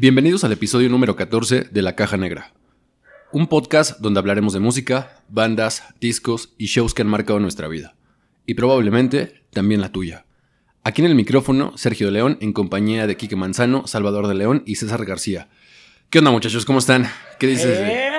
Bienvenidos al episodio número 14 de La Caja Negra. Un podcast donde hablaremos de música, bandas, discos y shows que han marcado nuestra vida. Y probablemente también la tuya. Aquí en el micrófono, Sergio León, en compañía de Quique Manzano, Salvador de León y César García. ¿Qué onda muchachos? ¿Cómo están? ¿Qué dices de Eh,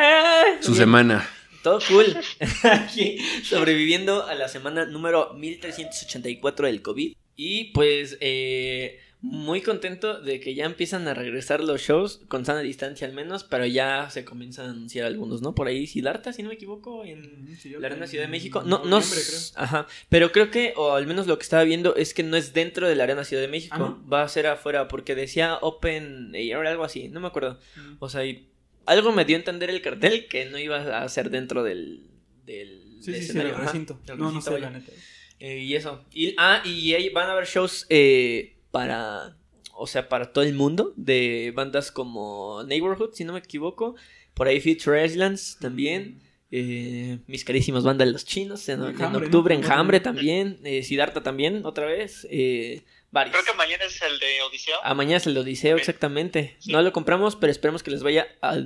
su semana? Todo cool. Aquí sobreviviendo a la semana número 1384 del COVID. Y pues eh, muy contento de que ya empiezan a regresar los shows con sana distancia al menos, pero ya se comienzan a anunciar algunos, ¿no? Por ahí Siddhartha, si no me equivoco, en la Arena Ciudad de México. No, no, ajá, pero creo que, o al menos lo que estaba viendo, es que no es dentro de la Arena Ciudad de México, Ah, ¿no? va a ser afuera, porque decía Open Air, algo así, no me acuerdo. O sea, y algo me dio a entender el cartel que no iba a ser dentro del, del Sí, sí, sí, escenario, el ajá, recinto. No, no recinto, sé, la neta. Eh, y eso. Y, ah, y ahí van a haber shows eh, para. O sea, para todo el mundo. De bandas como Neighborhood, si no me equivoco. Por ahí Future Islands también. eh, mis carísimas bandas Los Chinos. En, en Enjambre, ¿no? octubre, Enjambre. Enjambre también. Eh, Siddhartha también, otra vez. Eh, varios. Creo que mañana es el de Odiseo. Ah, mañana es el Odiseo, Ok. exactamente. Sí. No lo compramos, pero esperemos que les vaya a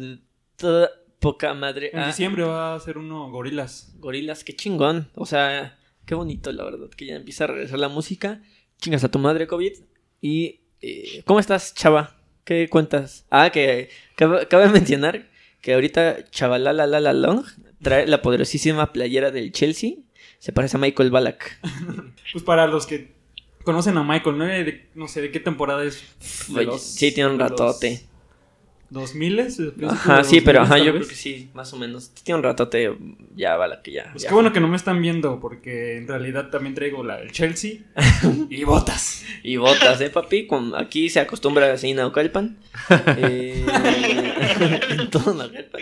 toda poca madre. En a diciembre va a ser uno gorilas. Gorilas, qué chingón. O sea, qué bonito, la verdad, que ya empieza a regresar la música. Chingas a tu madre, COVID. Y, eh, ¿cómo estás, chava? ¿Qué cuentas? Ah, que cabe, mencionar que ahorita Chavalala la la Long trae la poderosísima playera del Chelsea. Se parece a Michael Ballack. Pues para los que conocen a Michael, ¿no? No sé de qué temporada es. De Oye, los- sí, tiene un ratote. 2000 es. el principio Ajá, sí, pero 2000, ajá, yo vez. creo que sí, más o menos. Tiene un ratote, ya Ballack, que ya. Pues ya qué bueno que no me están viendo, porque en realidad también traigo la del Chelsea y botas. Y botas, ¿eh, papi? Con, aquí se acostumbra así en Naucalpan. Eh, en todo Naucalpan.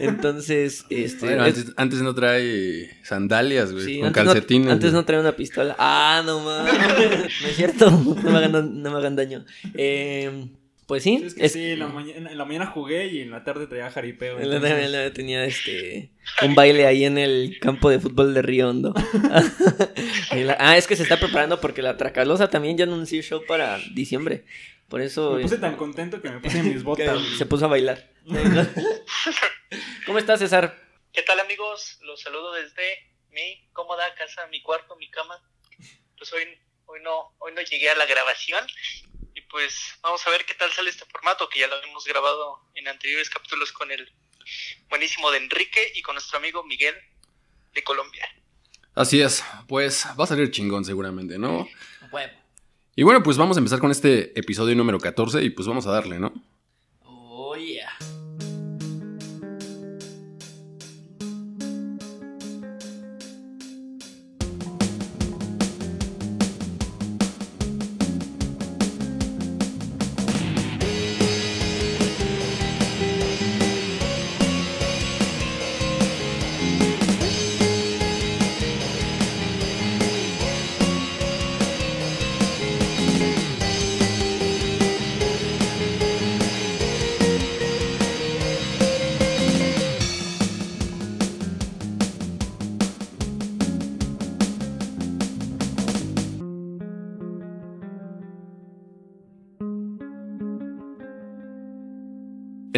Entonces, este... Bueno, es- antes, antes no trae sandalias, güey, sí, con antes no- calcetines. antes güey. no traía una pistola. Ah, no mames. No es cierto. No me hagan, no me hagan daño. Eh, pues sí. Es que es- sí, en la, mañana, en la mañana jugué y en la tarde traía jaripeo. en la- la- tenía este un baile ahí en el campo de fútbol de Río Hondo. Y la- ah, es que se está preparando porque la Tracalosa también ya anunció show para diciembre. Por eso Me puse tan contento que me puse mis que botas. se puso a bailar. ¿Cómo estás, César? ¿Qué tal amigos? Los saludo desde mi cómoda casa, mi cuarto, mi cama. Pues hoy, hoy, no, hoy no llegué a la grabación y pues vamos a ver qué tal sale este formato que ya lo hemos grabado en anteriores capítulos con el buenísimo de Enrique y con nuestro amigo Miguel de Colombia. Así es, pues va a salir chingón seguramente, ¿no? Huevo. Y bueno, pues vamos a empezar con este episodio número 14 y pues vamos a darle, ¿no?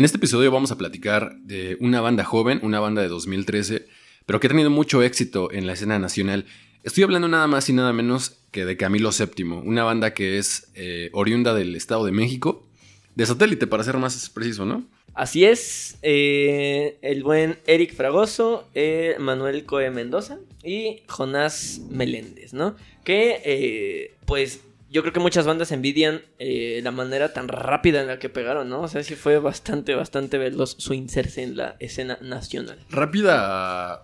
En este episodio vamos a platicar de una banda joven, una banda de 2013, pero que ha tenido mucho éxito en la escena nacional. Estoy hablando nada más y nada menos que de Camilo VII, una banda que es eh, oriunda del Estado de México, de satélite para ser más preciso, ¿no? Así es, eh, el buen Eric Fragoso, eh, Manuel Coe Mendoza y Jonás Meléndez, ¿no? Que, pues, yo creo que muchas bandas envidian eh, la manera tan rápida en la que pegaron, ¿no? O sea, sí fue bastante, bastante veloz su inserción en la escena nacional. Rápida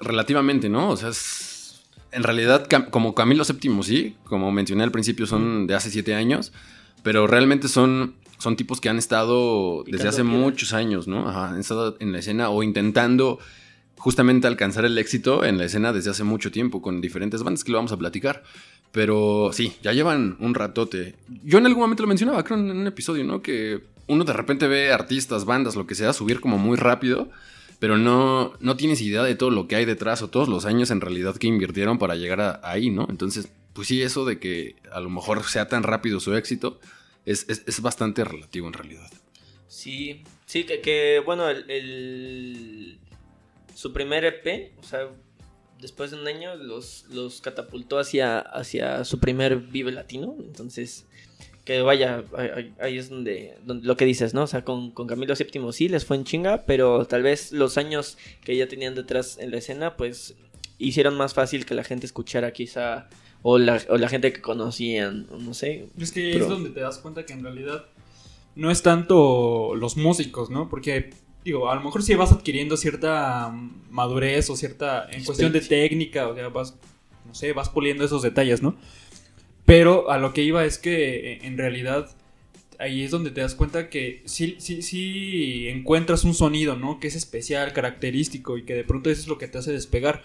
relativamente, ¿no? O sea, es... En realidad, Cam- como Camilo VII, sí, como mencioné al principio, son de hace siete años, pero realmente son, son tipos que han estado desde hace piedra. muchos años, ¿no? Ajá, han estado en la escena o intentando justamente alcanzar el éxito en la escena desde hace mucho tiempo con diferentes bandas que lo vamos a platicar. Pero sí, ya llevan un ratote. Yo en algún momento lo mencionaba, creo en un episodio, ¿no? Que uno de repente ve artistas, bandas, lo que sea, subir como muy rápido, pero no, no tienes idea de todo lo que hay detrás o todos los años en realidad que invirtieron para llegar a- ahí, ¿no? Entonces, pues sí, eso de que a lo mejor sea tan rápido su éxito es, es- es bastante relativo en realidad. Sí, sí, que, que, bueno, el, el- su primer EP, o sea, después de un año los, los catapultó hacia, hacia su primer Vive Latino, entonces, que vaya, ahí- es donde, donde lo que dices, ¿no? O sea, con, con Camilo VII sí les fue en chinga, pero tal vez los años que ya tenían detrás en la escena, pues hicieron más fácil que la gente escuchara quizá, o la, o la gente que conocían, no sé. Es que Pero- es donde te das cuenta que en realidad no es tanto los músicos, ¿no? Porque, digo, a lo mejor sí vas adquiriendo cierta madurez o cierta. en cuestión de técnica, o sea, vas, no sé, vas puliendo esos detalles, ¿no? Pero a lo que iba es que eh, en realidad ahí es donde te das cuenta que sí, sí, sí encuentras un sonido, ¿no? Que es especial, característico y que de pronto eso es lo que te hace despegar.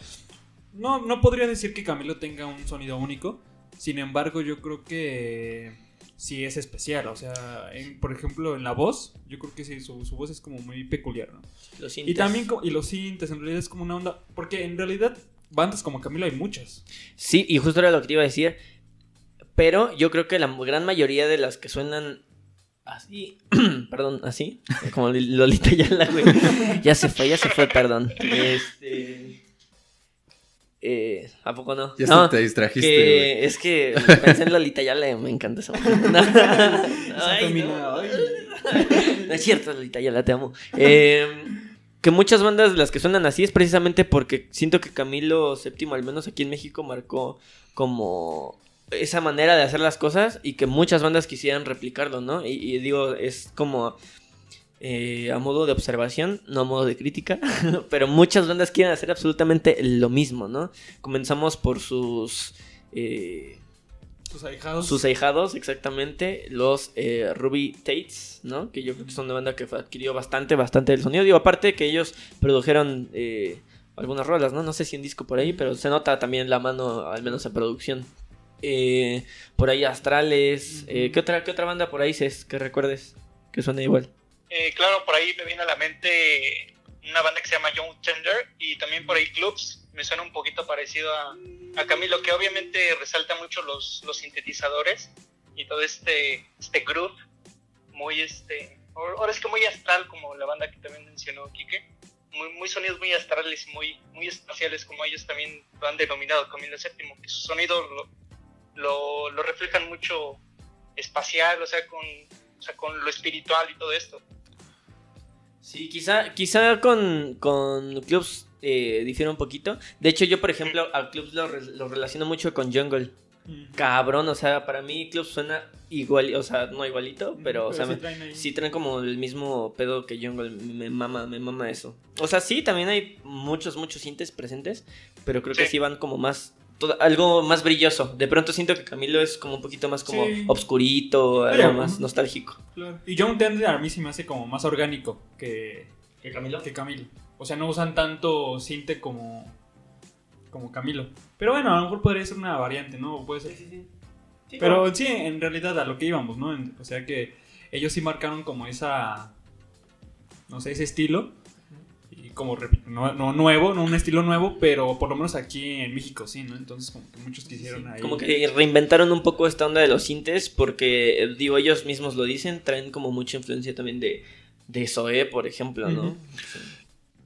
No, no podría decir que Camilo tenga un sonido único. Sin embargo, yo creo que sí es especial. O sea, en- por ejemplo, en la voz, yo creo que sí, su, su voz es como muy peculiar, ¿no? Los Y también, y los sintes, en realidad es como una onda. Porque en realidad, bandas como Camilo hay muchas. Sí, y justo era lo que te iba a decir. Pero yo creo que la gran mayoría de las que suenan así, perdón, así, como Lolita Yala, güey. Ya se fue, ya se fue, perdón. Este. Eh, ¿A poco no? Ya no, te distrajiste, que es que pensé en Lolita Yala me encanta esa mujer. No. Ay, Femina, no. ay. No es cierto, Lolita Yala, te amo. Eh, que muchas bandas las que suenan así es precisamente porque siento que Camilo VII, al menos aquí en México, marcó como esa manera de hacer las cosas y que muchas bandas quisieran replicarlo, ¿no? Y, y digo, es como eh, a modo de observación, no a modo de crítica, pero muchas bandas quieren hacer absolutamente lo mismo, ¿no? Comenzamos por sus... eh, Sus ahijados. sus ahijados, exactamente, los eh, Ruby Tates, ¿no? Que yo creo que son una banda que adquirió bastante, bastante del sonido. Digo, aparte que ellos produjeron eh, algunas rolas, ¿no? No sé si un disco por ahí, pero se nota también la mano, al menos en producción. Eh, por ahí Astrales. ¿qué, otra, ¿Qué otra banda por ahí es que recuerdes? Que suena igual. Eh, claro, por ahí me viene a la mente una banda que se llama Young Tender y también por ahí Clubs. Me suena un poquito parecido a, a Camilo, que obviamente resalta mucho los, los sintetizadores y todo este, este groove muy este ahora es que muy astral como la banda que también mencionó Quique muy, muy sonidos muy astrales y muy, muy espaciales como ellos también lo han denominado Camilo VII que su sonido lo, lo, lo reflejan mucho espacial o sea con o sea con lo espiritual y todo esto Sí, quizá, quizá con, con Clubs eh, difiere un poquito. De hecho, yo, por ejemplo, a Clubs lo, re- lo relaciono mucho con Jungle. Mm. Cabrón, o sea, para mí Clubs suena igual, o sea, no igualito, pero, o sea, sí traen ahí. sí traen como el mismo pedo que Jungle. Me mama, me mama eso. O sea, sí, también hay muchos, muchos sintes presentes, pero creo que sí van como más. Todo- algo más brilloso. De pronto siento que Camilo es como un poquito más como Sí. obscurito, algo más nostálgico. Claro. Y John Tender a mí se me hace como más orgánico que, ¿Que Camilo? que Camilo. O sea, no usan tanto cinte como, como Camilo. Pero bueno, a lo mejor podría ser una variante, ¿no? Puede ser. Pero sí, en realidad a lo que íbamos, ¿no? O sea que ellos sí marcaron como esa, no sé, ese estilo. Como, repito, no, no nuevo, no un estilo nuevo, pero por lo menos aquí en México sí, ¿no? Entonces como que muchos quisieron ahí. Como que reinventaron un poco esta onda de los sintes porque, digo, ellos mismos lo dicen, traen como mucha influencia también de, de Zoé, por ejemplo, ¿no?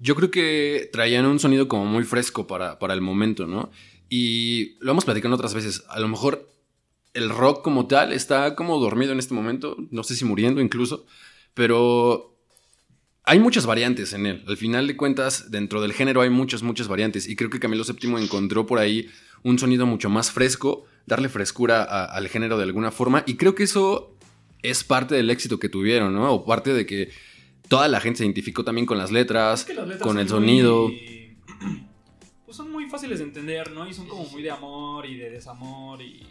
Yo creo que traían un sonido como muy fresco para, para el momento, ¿no? Y lo hemos platicado otras veces. A lo mejor el rock como tal está como dormido en este momento, no sé si muriendo incluso, pero hay muchas variantes en él. Al final de cuentas, dentro del género hay muchas, muchas variantes. Y creo que Camilo VII encontró por ahí un sonido mucho más fresco, darle frescura a- al género de alguna forma. Y creo que eso es parte del éxito que tuvieron, ¿no? O parte de que toda la gente se identificó también con las letras, Es que las letras con el sonido. muy- pues son muy fáciles de entender, ¿no? Y son como muy de amor y de desamor y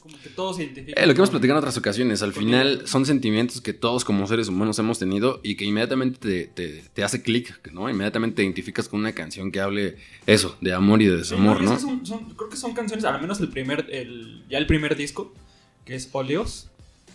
como que todos se identifican. Eh, lo que hemos platicado en otras ocasiones, al final son sentimientos que todos como seres humanos hemos tenido y que inmediatamente te, te- te hace clic, ¿no? Inmediatamente te identificas con una canción que hable eso, de amor y de Sí, desamor, es ¿no? que son- son- creo que son canciones, al menos el primer, el, ya el primer disco, que es Oleos.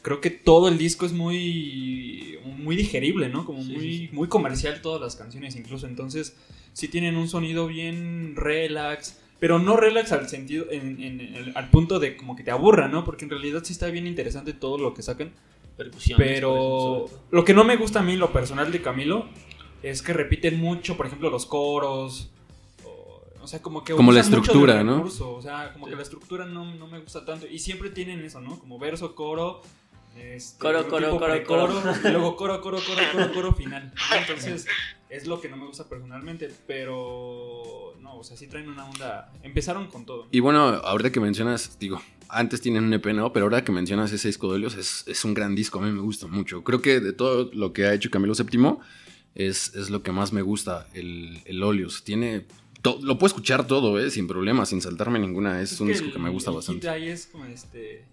Creo que todo el disco es muy, muy digerible, ¿no? Como Sí, muy, sí. muy comercial todas las canciones incluso. Entonces, sí tienen un sonido bien relax, pero no relax al sentido, en, en el- al punto de como que te aburra, ¿no? Porque en realidad sí está bien interesante todo lo que sacan. Percusiones, Pero ejemplo, lo que no me gusta a mí, lo personal de Camilo, es que repiten mucho, por ejemplo, los coros. O, o sea, como que. Como la mucho estructura, ¿no? O sea, como que la estructura no, no me gusta tanto. Y siempre tienen eso, ¿no? Como verso, coro. este, Coro, coro, coro, precoro, coro. Y luego coro, coro, coro, coro, coro final. Entonces, es lo que no me gusta personalmente. Pero. No, o sea, sí traen una onda. Empezaron con todo. Y bueno, ahorita que mencionas, digo, antes tienen un EP, ¿no? Pero ahora que mencionas ese disco de Helios, es, es un gran disco, a mí me gusta mucho. Creo que de todo lo que ha hecho Camilo VII, es, es lo que más me gusta, el, el Helios. Tiene... to- lo puedo escuchar todo, ¿eh? Sin problema, sin saltarme ninguna. Es, un disco el- que me gusta el bastante. ahí es como este.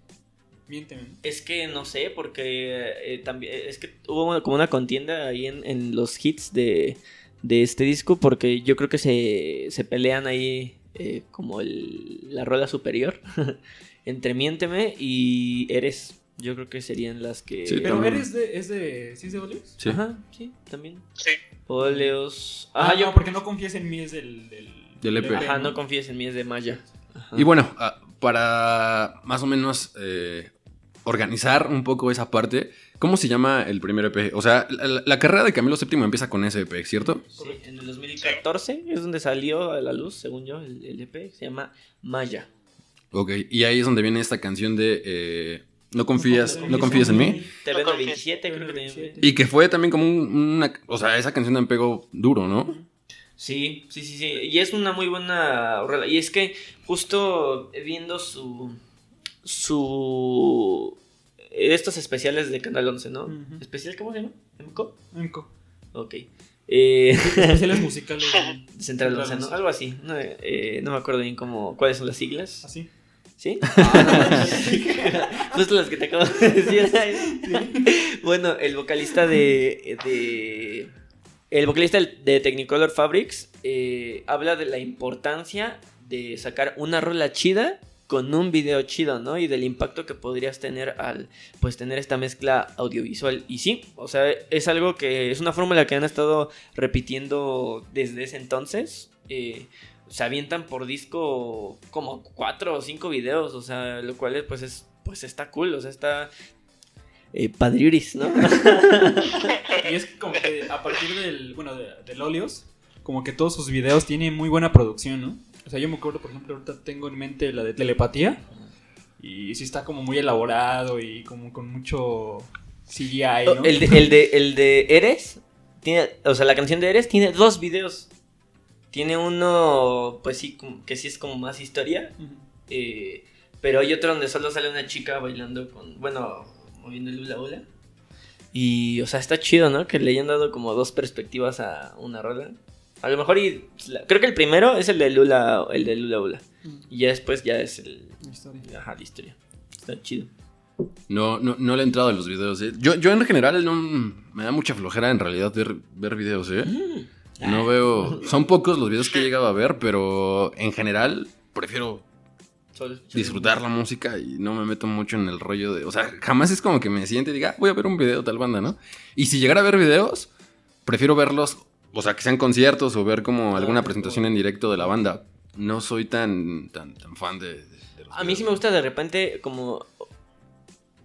Miénteme. Es que no sé, porque eh, también es que hubo una- como una contienda ahí en, en los hits de, de este disco, porque yo creo que se, se pelean ahí eh, como el- la rola superior entre Miénteme y Eres. Yo creo que serían las que. Sí, Pero también. eres de. ¿Es de. ¿Sí es de Olios? Sí. Ajá, sí, también. Sí. Óleos. Ah, Ah, yo. no, porque no confíes en mí es del. Del, Del EP. Ajá, no confíes en mí, es de Maya. Ajá. Y bueno, ah, para más o menos eh, organizar un poco esa parte, ¿cómo se llama el primer EP? O sea, la, la carrera de Camilo VII empieza con ese EP, ¿cierto? Sí, en el 2014 es donde salió a la luz, según yo, el, el EP. Se llama Maya. Ok, y ahí es donde viene esta canción de eh, No confías, no confías en mí. No confíes. 27, creo que también. 27. Y que fue también como un- una... O sea, esa canción también pegó duro, ¿no? Sí, sí, sí, sí. Y es una muy buena. Y es que justo viendo su. Su. estos especiales de Canal 11, ¿no? Ujú. ¿Especial cómo se llama? ¿MCO? Emco. Ok. Eh, Especiales musicales. Central 11, ¿no? Algo así. No, eh, no me acuerdo bien cómo, cuáles son las siglas. Así. ¿Sí? Ah, Justo las que te acabo de decir. bueno, el vocalista de. de el vocalista de Technicolor Fabrics eh, habla de la importancia de sacar una rola chida con un video chido, ¿no? Y del impacto que podrías tener al, pues, tener esta mezcla audiovisual. Y sí, o sea, es algo que es una fórmula que han estado repitiendo desde ese entonces. Eh, se avientan por disco como cuatro o cinco videos, o sea, lo cual es, pues es, pues está cool, o sea, está eh, padriuris, ¿no? Y es como que a partir del, bueno, de- del Olios, como que todos sus videos tienen muy buena producción, ¿no? O sea, yo me acuerdo, por ejemplo, ahorita tengo en mente la de telepatía. Y sí está como muy elaborado y como con mucho CGI, ¿no? el, de, el, de, el de Eres, tiene, o sea, la canción de Eres tiene dos videos. Tiene uno, pues sí, que sí es como más historia, eh, pero hay otro donde solo sale una chica bailando con, bueno, moviendo el hula hula. Y, o sea, está chido, ¿no? Que le hayan dado como dos perspectivas a una rola. A lo mejor, y la- creo que el primero es el de Lula, el de Lula Hula. Y ya después ya es el, La historia. ajá, la historia. Está chido. No, no, no le he entrado a los videos, ¿eh? Yo, yo en general no... Me da mucha flojera en realidad ver, ver videos, ¿eh? No veo... Son pocos los videos que he llegado a ver, pero en general prefiero disfrutar la música y no me meto mucho en el rollo de... O sea, jamás es como que me siente y diga, "Ah, voy a ver un video de tal banda, ¿no? Y si llegara a ver videos, prefiero verlos, o sea, que sean conciertos o ver como alguna Ah, presentación en directo de la banda. No soy tan, tan, tan fan de... de- de los A mí sí me gusta de repente como...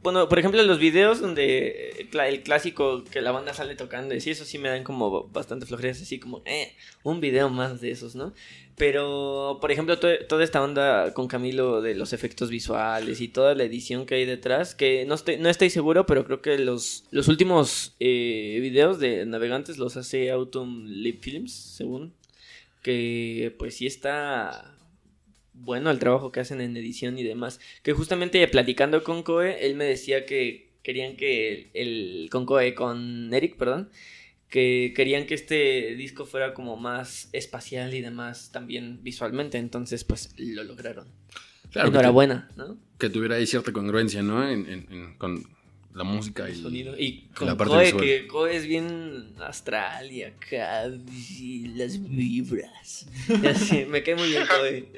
Bueno, por ejemplo, los videos donde el cla- el clásico que la banda sale tocando, y sí, eso sí me dan como bastante flojeras, así como, eh, un video más de esos, ¿no? Pero, por ejemplo, to- toda esta onda con Camilo de los efectos visuales y toda la edición que hay detrás, que no estoy, no estoy seguro, pero creo que los, los últimos eh, videos de Navegantes los hace Autumn Lip Films, según. Que pues sí está bueno el trabajo que hacen en edición y demás. Que justamente platicando con Koe, él me decía que querían que el, con Koe, con Eric, perdón, que querían que este disco fuera como más espacial y demás también visualmente, entonces pues lo lograron. Claro, que, Enhorabuena, ¿no? que tuviera ahí cierta congruencia, ¿no? En, en- en- con la música y... El sonido. Y la con parte Koe, visual. que Koe es bien astral y acá, y las vibras. Y así, me cae muy bien Koe.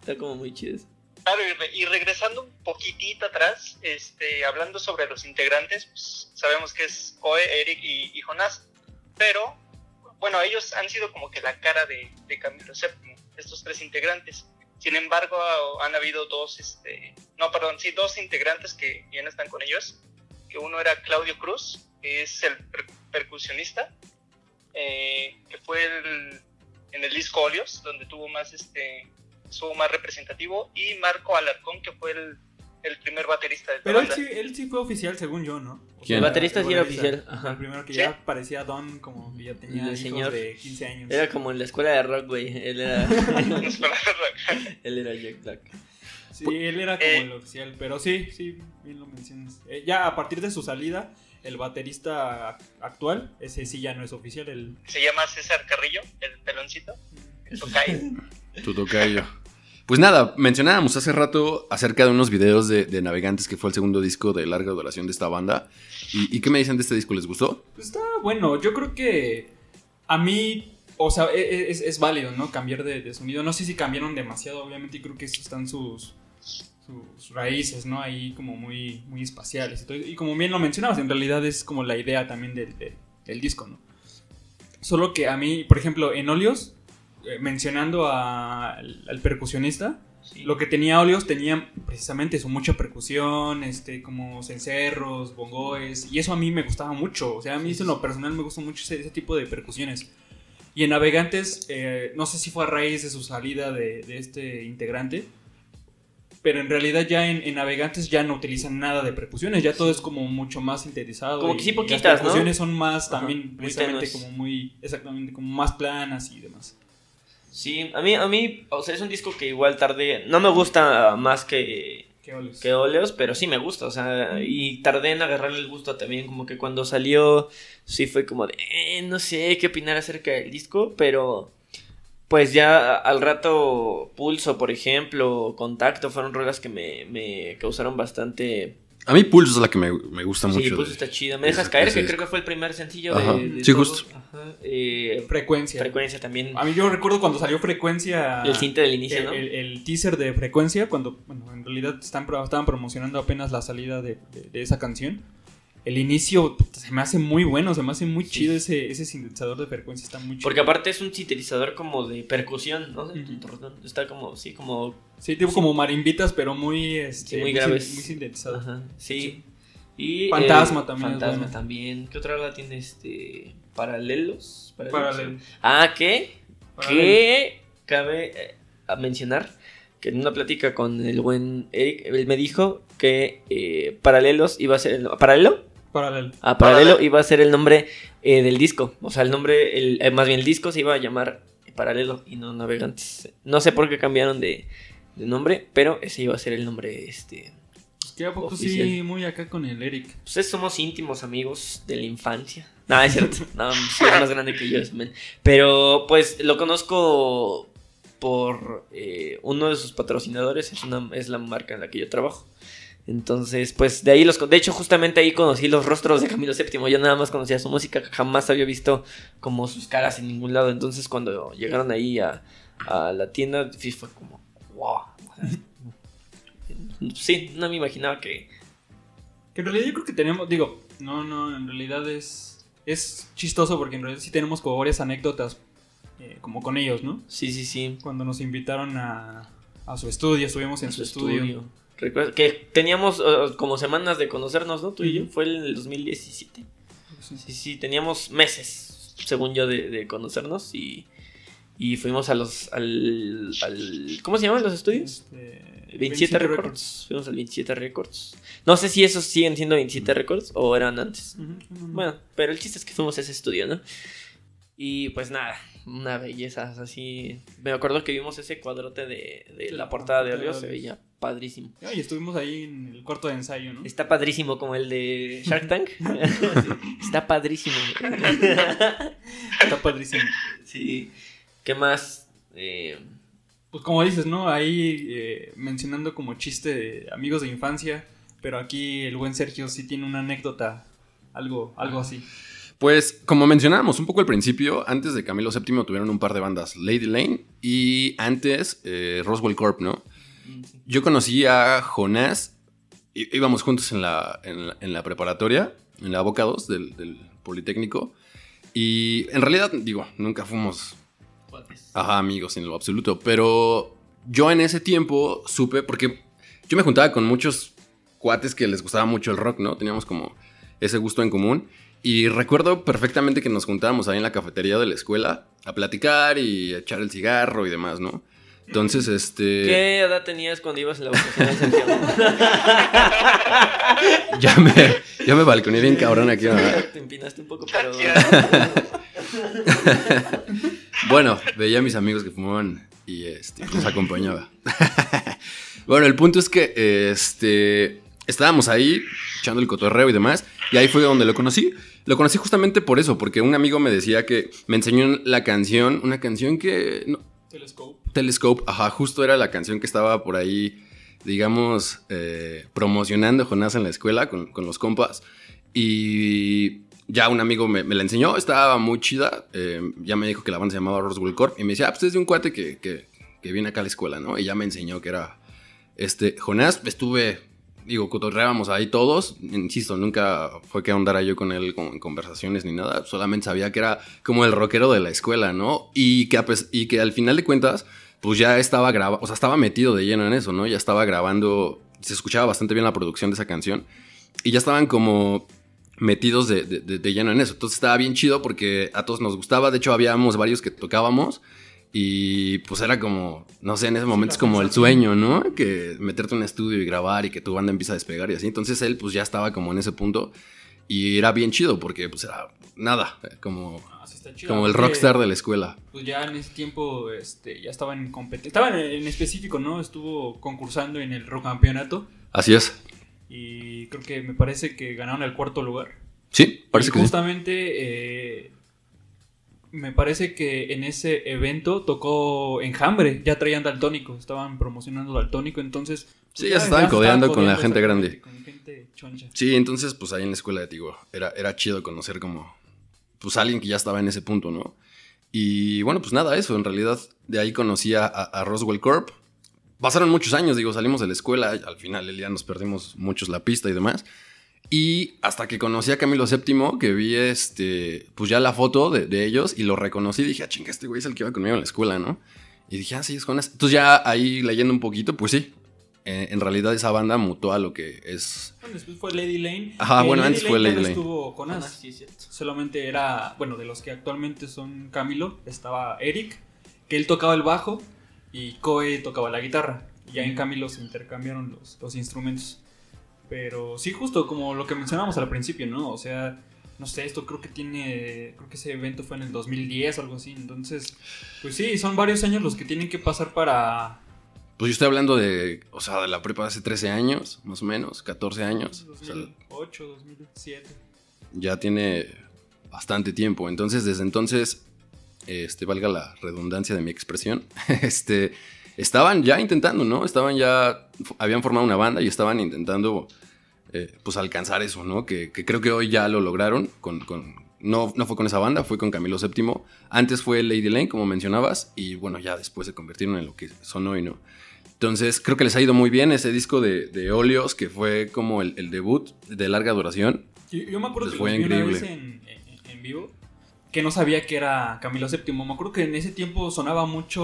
Está como muy chido. Claro, y, re- y regresando un poquitito atrás, este, hablando sobre los integrantes, pues, sabemos que es Koe, Eric y, y Jonás, pero bueno, ellos han sido como que la cara de, de Camilo VII, estos tres integrantes. Sin embargo, han habido dos, este, no, perdón, sí, dos integrantes que ya no están con ellos, que uno era Claudio Cruz, que es el per- percusionista, eh, que fue en el disco Óleos, donde tuvo más este estuvo más representativo, y Marco Alarcón, que fue el, el primer baterista de Pero él sí, él sí fue oficial, según yo, ¿no? El baterista sí era oficial, ajá. El primero que ¿Sí? ya parecía Don, como que ya tenía El hijos señor. de 15 años. Era como en la escuela de rock, güey. Él era, él era Jack Black. Sí, él era como Eh. el oficial, pero sí, sí, bien lo mencionas. Eh, ya a partir de su salida, el baterista actual, ese sí ya no es oficial, el... Se llama César Carrillo, el peloncito, el tocayo. Tu tocayo. Pues nada, mencionábamos hace rato acerca de unos videos de, Navegantes, que fue el segundo disco de larga duración de esta banda. ¿Y, qué me dicen de este disco? ¿Les gustó? Pues está bueno, yo creo que a mí, o sea, e- e- es, válido, ¿no? Cambiar de, sonido. No sé si cambiaron demasiado, obviamente, y creo que están sus, raíces, ¿no? Ahí como muy, muy espaciales. Y, como bien lo mencionabas, en realidad es como la idea también del, del- del disco, ¿no? Solo que a mí, por ejemplo, en Óleos, eh, mencionando a- al, al percusionista, lo que tenía Óleos tenía precisamente eso, mucha percusión, este, como cencerros, bongoes, y eso a mí me gustaba mucho. O sea, a mí eso en lo personal me gusta mucho ese, ese tipo de percusiones. Y en Navegantes, eh, no sé si fue a raíz de su salida de, de este integrante, pero en realidad ya en, en Navegantes ya no utilizan nada de percusiones, ya todo es como mucho más sintetizado. Como y- que sí y poquitas, Las ¿no? percusiones son más Ajá, también, muy precisamente como muy, exactamente, como más planas y demás. Sí, a mí, a mí, o sea, es un disco que igual tardé. No me gusta más que, que Óleos, pero sí me gusta, o sea, y tardé en agarrarle el gusto también, como que cuando salió, sí fue como de, eh, no sé qué opinar acerca del disco, pero pues ya al rato Pulso, por ejemplo, Contacto, fueron rolas que me, me causaron bastante... A mí Pulso es la que me, me gusta Sí, mucho. Pulso de- está chida. Me dejas caer, que creo que fue el primer sencillo Ajá, de, de sí, todo. justo. Ajá, eh, Frecuencia. frecuencia también. A mí yo recuerdo cuando salió Frecuencia. El cinte del inicio, el, ¿no? el- el teaser de Frecuencia, cuando, bueno, en realidad están, pro- estaban promocionando apenas la salida de, de- de esa canción. El inicio se me hace muy bueno, se me hace muy Sí. chido ese, ese sintetizador de frecuencia, está muy chido. Porque aparte es un sintetizador como de percusión, ¿no? Está como, sí, como... Sí, tipo como marimbitas, pero muy, este, Sí, muy graves. Muy sintetizado. Ajá, sí. Y, Fantasma eh, también es Fantasma también. ¿Qué otra rola tiene este? Paralelos. Paralel- Ah, ¿qué? Paralelo. Que cabe eh, a mencionar que en una plática con el buen Eric, él me dijo que eh, Paralelos iba a ser el... ¿Paralelo? Paralel. Ah, Paralelo iba a ser el nombre eh, del disco. O sea, el nombre, el, eh, más bien el disco se iba a llamar Paralelo y no Navegantes. No sé por qué cambiaron de, de nombre, pero ese iba a ser el nombre, este... Pues que a poco sí, muy acá con el Eric. Pues es- somos íntimos amigos de la infancia. No, es cierto. No, es más grande que yo. Pero pues lo conozco por eh, uno de sus patrocinadores. Es, una, es la marca en la que yo trabajo. Entonces, pues de ahí los... De hecho, justamente ahí conocí los rostros de Camilo VII. Yo nada más conocía su música. Jamás había visto como sus caras en ningún lado. Entonces, cuando llegaron ahí a, a la tienda, fue como... ¡Wow! Sí, no me imaginaba que... Que en realidad yo creo que tenemos, digo, no, no, en realidad es, es chistoso porque en realidad sí tenemos como varias anécdotas eh, como con ellos, ¿no? Sí, sí, sí. Cuando nos invitaron a, a su estudio, estuvimos en en su, estudio. Recuerdo que teníamos eh, como semanas de conocernos, ¿no? Tú y yo. Fue en el 2017. Sí, sí, teníamos meses, según yo, de, de conocernos y, y fuimos a los. Al, al- ¿Cómo se llaman los estudios? Este, 27 Records. Fuimos al 27 Records. No sé si esos siguen siendo 27 Records o eran antes. Bueno, pero el chiste es que fuimos a ese estudio, ¿no? Y pues nada, una belleza así. Me acuerdo que vimos ese cuadrote de, de Sí, la portada de Olio, se veía padrísimo. Ah, Y estuvimos ahí en el cuarto de ensayo, ¿no? Está padrísimo como el de Shark Tank. Está padrísimo. Está padrísimo. Sí. ¿Qué más? Eh, Pues como dices, ¿no? Ahí eh, mencionando como chiste de amigos de infancia, pero aquí el buen Sergio sí tiene una anécdota, algo, algo así. Pues, como mencionábamos un poco al principio, antes de Camilo VII tuvieron un par de bandas, Lady Lane y antes eh, Roswell Corp, ¿no? Yo conocí a Jonás, íbamos juntos en la, en la, en la preparatoria, en la Boca 2 del, del Politécnico, y en realidad, digo, nunca fuimos ajá, amigos en lo absoluto, pero yo en ese tiempo supe, porque yo me juntaba con muchos cuates que les gustaba mucho el rock, ¿no? Teníamos como ese gusto en común. Y recuerdo perfectamente que nos juntábamos ahí en la cafetería de la escuela a platicar y a echar el cigarro y demás, ¿no? Entonces, este. ¿Qué edad tenías cuando ibas a la vocación de? Ya me, ya me balconé bien cabrón aquí, ¿no? Te empinaste un poco, pero. Bueno, veía a mis amigos que fumaban y este, los acompañaba. bueno, el punto es que este, estábamos ahí echando el cotorreo y demás, y ahí fue donde lo conocí. Lo conocí justamente por eso, porque un amigo me decía que me enseñó la canción, una canción que... no, Telescope. Telescope, ajá, justo era la canción que estaba por ahí, digamos, eh, promocionando Jonás en la escuela con, con los compas. Y ya un amigo me, me la enseñó, estaba muy chida. eh, ya me dijo que la banda se llamaba Roswell Corp. Y me decía, ah, pues es de un cuate que, que, que viene acá a la escuela, ¿no? Y ya me enseñó que era este Jonás. Estuve, digo, cotorreábamos ahí todos. Insisto, nunca fue que ahondara yo con él con- en conversaciones ni nada. Solamente sabía que era como el rockero de la escuela, ¿no? Y que, a pes- y que al final de cuentas, pues ya estaba grabando, o sea, estaba metido de lleno en eso, ¿no? Ya estaba grabando, se escuchaba bastante bien la producción de esa canción. Y ya estaban como metidos de- de- de lleno en eso. Entonces estaba bien chido porque a todos nos gustaba. De hecho, habíamos varios que tocábamos. Y pues era como, no sé, en ese momento es como el sueño, ¿no? Que meterte en un estudio y grabar y que tu banda empieza a despegar y así. Entonces él pues ya estaba como en ese punto. Y era bien chido porque pues era nada, como, Ah, sí está chido, como el rockstar de la escuela. Pues ya en ese tiempo este, ya estaba en competencia. Estaba en, en específico, ¿no? Estuvo concursando en el rock campeonato. Así es. Y creo que me parece que ganaron el cuarto lugar. Sí, parece y que sí. justamente eh, me parece que en ese evento tocó Enjambre, ya traían Daltónico, estaban promocionando Daltónico, entonces... Sí, ya se estaban codeando con la gente grande. Con gente choncha. Sí, entonces pues ahí en la escuela, digo, era, era chido conocer como, pues alguien que ya estaba en ese punto, ¿no? Y bueno, pues nada, eso, en realidad de ahí conocí a, a Roswell Corp. Pasaron muchos años, digo, salimos de la escuela, al final el día nos perdimos muchos la pista y demás. Y hasta que conocí a Camilo VII, que vi este, pues ya la foto de, de ellos y lo reconocí, dije, ah, chinga, este güey es el que iba conmigo en la escuela, ¿no? Y dije, ah, sí, es Jonas. Entonces ya ahí leyendo un poquito, pues sí, eh, en realidad esa banda mutó a lo que es Bueno, después fue Lady Lane. Ajá, que bueno, Lady antes fue Lady no Lane. estuvo Jonas. Ah, sí, es cierto. Solamente era, bueno, de los que actualmente son Camilo, estaba Eric, que él tocaba el bajo y Koe tocaba la guitarra. Y ya en Camilo se intercambiaron los, los instrumentos. Pero sí, justo como lo que mencionábamos al principio, ¿no? O sea, no sé, esto creo que tiene, creo que ese evento fue en el 2010 o algo así. Entonces, pues sí, son varios años los que tienen que pasar para... Pues yo estoy hablando de, o sea, de la prepa de hace 13 años, más o menos, 14 años. O sea, 2008, 2007. ya tiene bastante tiempo. Entonces, desde entonces, este, valga la redundancia de mi expresión, este, estaban ya intentando, ¿no? Estaban ya, habían formado una banda y estaban intentando, eh, pues, alcanzar eso, ¿no? Que, que creo que hoy ya lo lograron con... con- no, no fue con esa banda, fue con Camilo VII. Antes fue Lady Lane, como mencionabas, y bueno, ya después se convirtieron en lo que son hoy, ¿no? Entonces, creo que les ha ido muy bien ese disco de, de Óleos, que fue como el, el debut de larga duración. Yo, yo me acuerdo que fue los vi una increíble. vez en, en- en vivo que no sabía que era Camilo VII. Me acuerdo que en ese tiempo sonaba mucho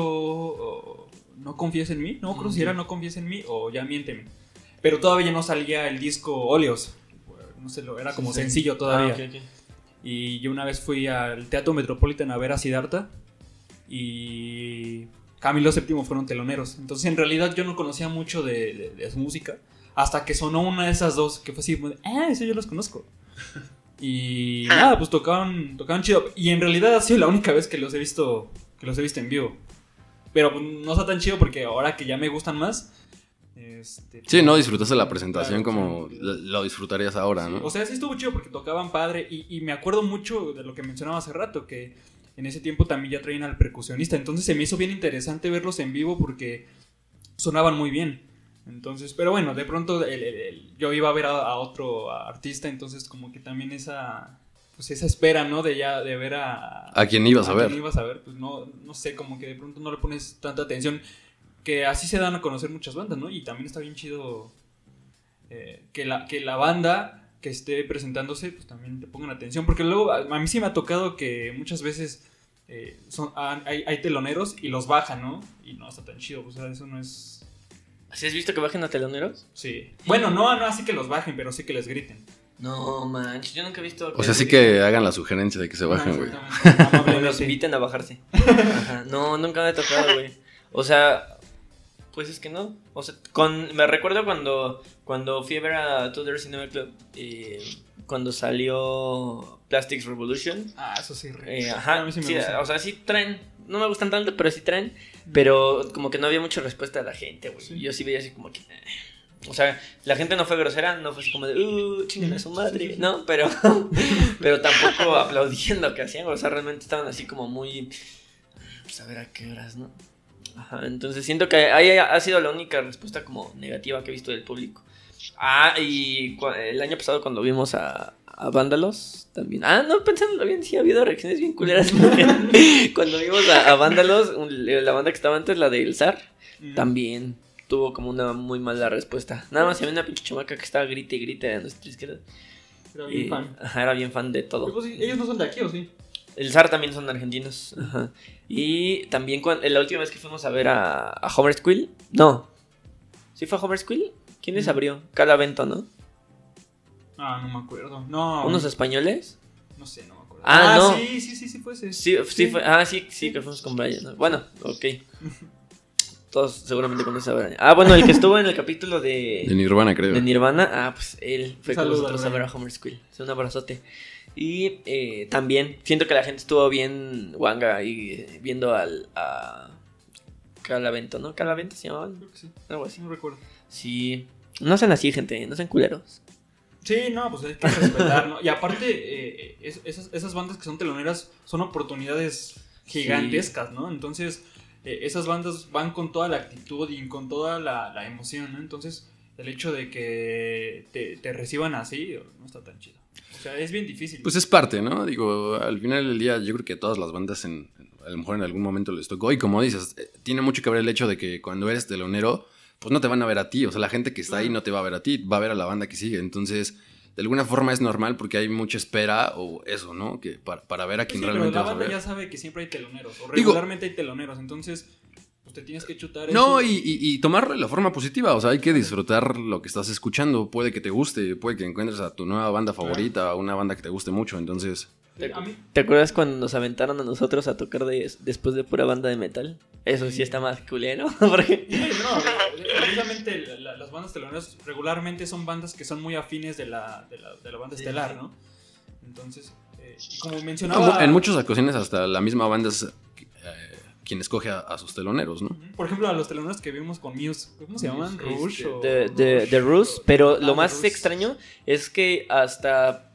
No confíes en mí. No si era No confíes en mí o Ya miénteme. Pero todavía no salía el disco Óleos. No sé, lo- era como Sí, sí. sencillo todavía. Ah. Y yo una vez fui al Teatro Metropolitan a ver a Siddhartha y Camilo VII fueron teloneros. Entonces en realidad yo no conocía mucho de, de- de su música hasta que sonó una de esas dos que fue así, ah, eso yo los conozco. Y nada, pues tocaban, tocaban chido. Y en realidad ha sido la única vez que los he visto, que los he visto en vivo. Pero pues, no está tan chido porque ahora que ya me gustan más... Este, Sí, no disfrutaste la presentación Claro, como sí. lo disfrutarías ahora, ¿no? O sea, sí estuvo chido porque tocaban padre y, y me acuerdo mucho de lo que mencionaba hace rato, que en ese tiempo también ya traían al percusionista, entonces se me hizo bien interesante verlos en vivo porque sonaban muy bien. Entonces, pero bueno, de pronto el- el- el- yo iba a ver a, a otro artista, entonces como que también esa pues esa espera, ¿no? De ya de ver a ¿A quién ibas a ver? quién ibas a ver, pues no no sé, como que de pronto no le pones tanta atención que así se dan a conocer muchas bandas, ¿no? Y también está bien chido eh, que, la, que la banda que esté presentándose, pues también te pongan atención, porque luego a, a mí sí me ha tocado que muchas veces eh, son, hay, hay teloneros y los bajan, ¿no? Y no está tan chido, o sea, eso no es... ¿Sí has visto que bajen a teloneros? Sí. Bueno, no, no así que los bajen, pero sí que les griten. No, manches, yo nunca he visto. O sea, sí que hagan la sugerencia de que se bajen, güey. Exactamente, O los amablemente. inviten a bajarse. Ajá. No, nunca me ha tocado, güey. O sea, pues es que no. O sea, con, me recuerdo cuando, cuando fui a ver a Tudor Cinema Club, eh, cuando salió Plastics Revolution. Ah, eso sí. re- Eh, A ajá, mí sí me sí, gusta. o sea, sí traen. No me gustan tanto, pero sí traen. Pero como que no había mucha respuesta de la gente, güey. Sí. Yo sí veía así como que. eh. O sea, la gente no fue grosera, no fue así como de, uh, chinguen a su madre, ¿no? Pero, pero tampoco aplaudiendo que hacían, o sea, realmente estaban así como muy. Pues a ver a qué horas, ¿no? Ajá, entonces siento que ahí ha sido la única respuesta como negativa que he visto del público. Ah, y el año pasado cuando vimos a, a Vándalos también. Ah, no, pensándolo bien, sí ha habido reacciones bien culeras. cuando vimos a, a Vándalos, un- la banda que estaba antes, la del Zar, Mm. también tuvo como una muy mala respuesta. Nada más había una pinche chamaca que estaba grite y grite a nuestra izquierda. Era bien Y- fan. Ajá, era bien fan de todo. pues, sí, ellos no son de aquí, ¿o sí? El Zar también son argentinos. Ajá. Y también cuando, la última vez que fuimos a ver a, a Homer Squill. No. ¿Sí fue a Homer Squill? ¿Quién les Mm. abrió? Calavento, ¿no? Ah, no me acuerdo. No. ¿Unos españoles? No sé, no me acuerdo. Ah, no. Sí, sí, sí, sí, fue ese. Sí, sí, fue. Ah, sí, sí, que fuimos con Brian. ¿no? Bueno, ok. Todos seguramente conocen a Brian. Ah, bueno, el que estuvo en el capítulo de, De Nirvana, creo. de Nirvana. Ah, pues él fue con Saludos, nosotros a ver a. Homer Squill. Es un abrazote. Y eh, también siento que la gente estuvo bien guanga ahí eh, viendo al. A Calavento, ¿no? Calavento se. Creo que sí. Algo así. No recuerdo. Sí. No sean así, gente. No sean culeros. Sí, no, pues hay que respetar, ¿no? Y aparte, eh, es- esas, esas bandas que son teloneras son oportunidades gigantescas, ¿no? Entonces, eh, esas bandas van con toda la actitud y con toda la, la emoción, ¿no? Entonces, el hecho de que te, te reciban así no está tan chido. O sea, es bien difícil. Pues es parte, ¿no? Digo, al final del día yo creo que todas las bandas en, a lo mejor en algún momento les tocó. Y como dices, eh, tiene mucho que ver el hecho de que cuando eres telonero, pues no te van a ver a ti. O sea, la gente que está ahí no te va a ver a ti, va a ver a la banda que sigue. Entonces, de alguna forma es normal porque hay mucha espera o eso, ¿no? Que para, para ver a quien sí, pero realmente la vas a banda ver. ya sabe que siempre hay teloneros, o Digo- regularmente hay teloneros, entonces, pues te tienes que chutar No, eso. y, y, y tomarlo de la forma positiva, o sea, hay que disfrutar lo que estás escuchando, puede que te guste, puede que encuentres a tu nueva banda favorita, una banda que te guste mucho, entonces... Mí, ¿Te acuerdas cuando nos aventaron a nosotros a tocar de- después de pura banda de metal? Eso sí está más culero. Porque... Sí, no, precisamente la- la- las bandas teloneras regularmente son bandas que son muy afines de la, de la, de la banda estelar, ¿no? Entonces, eh, y como Como mencionaba... en muchas ocasiones hasta la misma banda es eh, quien escoge a, a sus teloneros, ¿no? Por ejemplo, a los teloneros que vimos con Muse, ¿cómo se llaman? Rush Este, o... de, de, de Rus, pero Ah, lo más extraño es que hasta,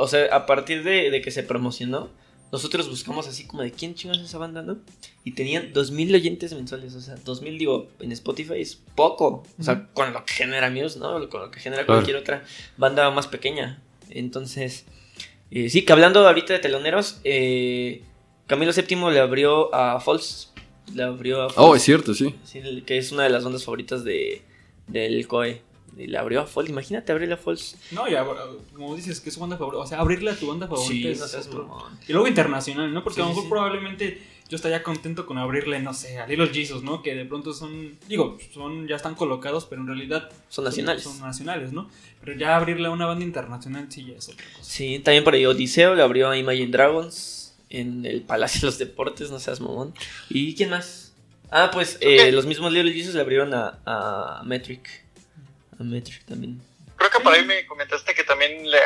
o sea, a partir de, de que se promocionó, nosotros buscamos así como de quién chingas es esa banda, ¿no? Y tenían 2000 oyentes mensuales, o sea, 2000 digo, en Spotify es poco, o sea, con lo que genera Muse, ¿no? Con lo que genera Claro. cualquier otra banda más pequeña. Entonces, eh, sí, que hablando ahorita de teloneros, eh, Camilo VII le abrió a False, le abrió a Oh, False. es cierto, sí. Sí, que es una de las bandas favoritas de, del COE. Y la abrió a Falls. Imagínate abrirle a Falls. No, ya, como dices, que es su banda favorita. O sea, abrirle a tu banda favorita Sí, es no seas otro- mamón. Y luego internacional, ¿no? Porque Sí, a lo mejor sí. probablemente yo estaría contento con abrirle, no sé, a Little Jesus, ¿no? Que de pronto son, digo, son, ya están colocados, pero en realidad Son nacionales. Son, nacionales, ¿no? Pero ya abrirle a una banda internacional sí ya es otra cosa. Sí, también por ahí Odiseo le abrió a Imagine Dragons en el Palacio de los Deportes, no seas mamón. ¿Y quién más? Ah, pues eh, los mismos Little Jesus le abrieron a, a Metric. A Metric también. Creo que por ahí me comentaste que también le,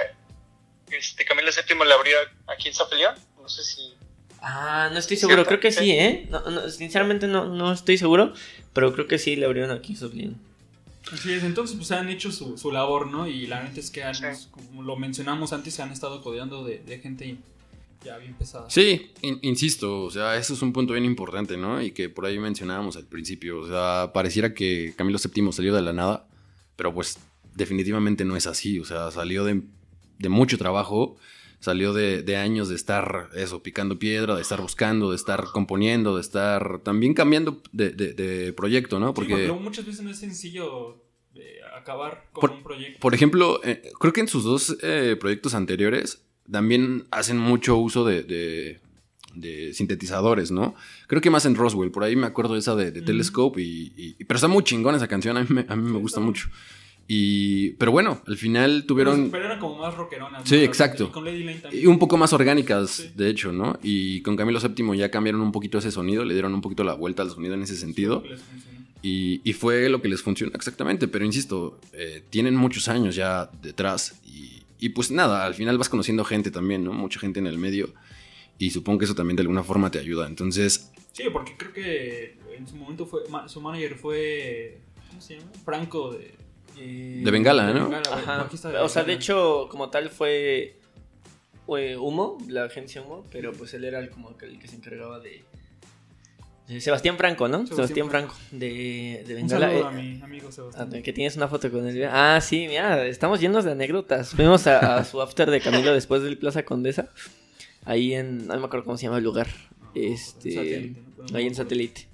este, Camilo VII le abrió aquí en Zapelión. No sé si. Ah, no estoy seguro, ¿Cierto? creo que sí, Sí. ¿eh? No, no, sinceramente no, no estoy seguro, pero creo que sí le abrieron a Kings of Leon. Así es, entonces pues han hecho su, su labor, ¿no? Y la neta es que han, Sí. como lo mencionamos antes, se han estado codeando de, de gente ya bien pesada. Sí, in- insisto, o sea, eso es un punto bien importante, ¿no? Y que por ahí mencionábamos al principio, o sea, pareciera que Camilo VII salió de la nada, pero pues definitivamente no es así, o sea, salió de, de mucho trabajo, salió de, de años de estar, eso, picando piedra, de estar buscando, de estar componiendo, de estar también cambiando de, de- proyecto, ¿no? Sí, porque luego muchas veces no es sencillo eh, acabar con Por- un proyecto. por ejemplo, eh, creo que en sus dos eh, proyectos anteriores también hacen mucho uso de, de, sintetizadores, ¿no? Creo que más en Roswell, por ahí me acuerdo esa de, de Telescope, y, y- pero está muy chingón esa canción, a mí me, a mí me gusta mucho. Y, pero bueno, al final tuvieron... Pero eran como más rockeronas. ¿no? Sí, Las- exacto. y Con Lady Lane también. Y un poco más orgánicas, Sí. de hecho, ¿no? Y con Camilo VII ya cambiaron un poquito ese sonido, le dieron un poquito la vuelta al sonido en ese sentido. Y, y fue lo que les funcionó exactamente. Pero insisto, eh, tienen muchos años ya detrás. Y, y pues nada, al final vas conociendo gente también, ¿no? Mucha gente en el medio. Y supongo que eso también de alguna forma te ayuda. Entonces, Sí, porque creo que en su momento fue su manager fue ¿cómo se llama? Franco de Eh, de Bengala, de ¿no? Bengala, O sea, de Bengala. hecho, como tal fue, fue Humo, la agencia Humo, pero pues él era el, como que el que se encargaba de, Sebastián Franco, ¿no? Sebastián Sebastián, Franco, de, de un Bengala. saludo eh, a mi amigo ah, Sebastián. que tienes una foto con él. Ah, sí, mira, estamos llenos de anécdotas. Fuimos a, a su after de Camilo después del Plaza Condesa. Ahí en. No me acuerdo cómo se llama el lugar. Este. Satélite, ¿no? Ahí en satélite.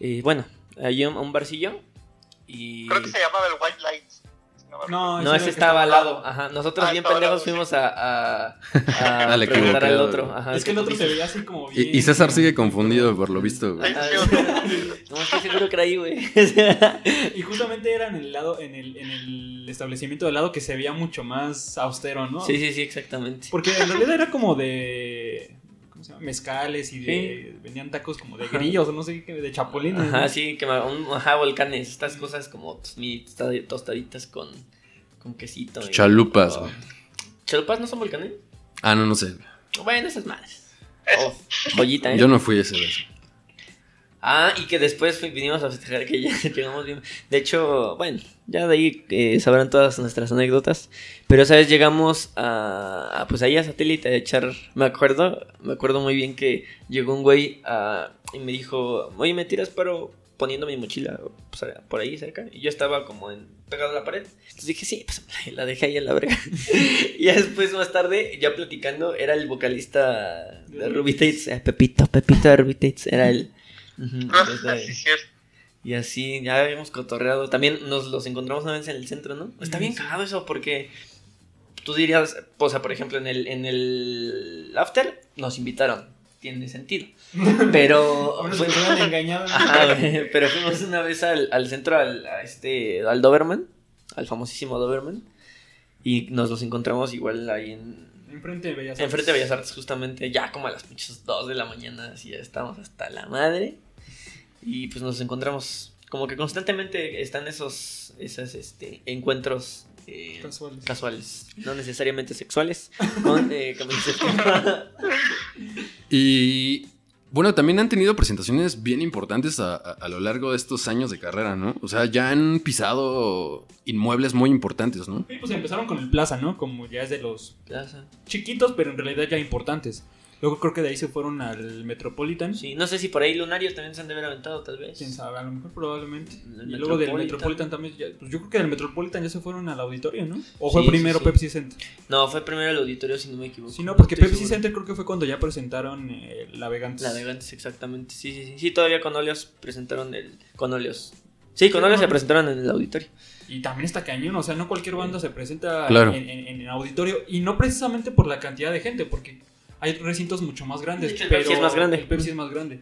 Eh, bueno, hay un, un barcillo. Y. Creo que se llamaba el White Lights. No ese estaba al lado. Ajá. Nosotros Ah, bien pendejos lado, fuimos a, a, a Al preguntar al equivocado. otro. Ajá, Es que el otro se veía así como bien. y, y César sigue confundido por lo visto. güey. No, estoy seguro que era ahí, güey. Y justamente era en el lado, en el, en el establecimiento del lado que se veía mucho más austero, ¿no? Sí, sí, sí, exactamente. Porque en realidad era como de. ¿Cómo se llama? Mezcales y de. Vendían tacos como de grillos o no sé qué, de chapulines. Ajá, ¿no? sí, que ma- un- ajá, volcanes, estas cosas como tostaditas con, con quesito. y- Chalupas, Oh. güey. ¿Chalupas no son volcanes? Ah, no, no sé. Bueno, esas madres. Oh, joyita, ¿eh? Yo no fui ese vez. Ah, y que después vinimos a festejar que ya llegamos bien. De hecho, bueno, ya de ahí eh, sabrán todas nuestras anécdotas. Pero, ¿sabes? Llegamos a, a, pues ahí a satélite a echar. Me acuerdo, me acuerdo muy bien que llegó un güey a- y me dijo, oye, ¿me tiras pero poniendo mi mochila pues, por ahí cerca? Y yo estaba como en, pegado a la pared. Entonces dije, sí, pues la dejé ahí en la verga. y ya después, más tarde, ya platicando, era el vocalista de Ruby Tates, eh, Pepito, Pepito de Ruby Tates, era él. Ujú, Ah, entonces, sí, cierto. Y así, ya habíamos cotorreado. También nos los encontramos una vez en el centro, ¿no? Está bien cagado eso porque tú dirías, o sea, por ejemplo, en el, en el after nos invitaron. Tiene sentido. Pero... Fue-. Ajá, pero fuimos una vez al, al centro, al, a este, al Doberman, al famosísimo Doberman. Y nos los encontramos igual ahí en... Enfrente de Bellas Artes. Enfrente de Bellas Artes, justamente, ya como a las pinches 2 de la mañana, así ya estábamos hasta la madre. Y pues nos encontramos, como que constantemente están esos, esos este, encuentros eh, Casuales. casuales, no necesariamente sexuales, con eh. Y bueno, también han tenido presentaciones bien importantes a, a- a lo largo de estos años de carrera, ¿no? O sea, ya han pisado inmuebles muy importantes, ¿no? Sí, pues empezaron con el Plaza, ¿no? Como ya es de los Plaza. chiquitos, pero en realidad ya importantes. Luego creo que de ahí se fueron al Metropolitan. Sí, no sé si por ahí Lunarios también se han de haber aventado, tal vez. Quién sabe, a lo mejor probablemente. Y luego del Metropolitan. También, ya- pues yo creo que del Metropolitan ya se fueron al auditorio, ¿no? O fue Sí, sí, primero sí. Pepsi Center. No, fue primero el auditorio, si no me equivoco. Sí, no, porque Estoy Pepsi seguro. Center creo que fue cuando ya presentaron eh, la Vegantes. La de Gantes, exactamente. Sí, sí, sí. Sí, todavía con Oleos presentaron el. Con Oleos. Sí, con Sí, Oleos se presentaron en el auditorio. Y también está cañón, o sea, no cualquier banda se presenta Claro. en, en- en auditorio. Y no precisamente por la cantidad de gente, porque hay recintos mucho más grandes. De hecho, el pero Pepsi es más grande. El Pepsi es más grande.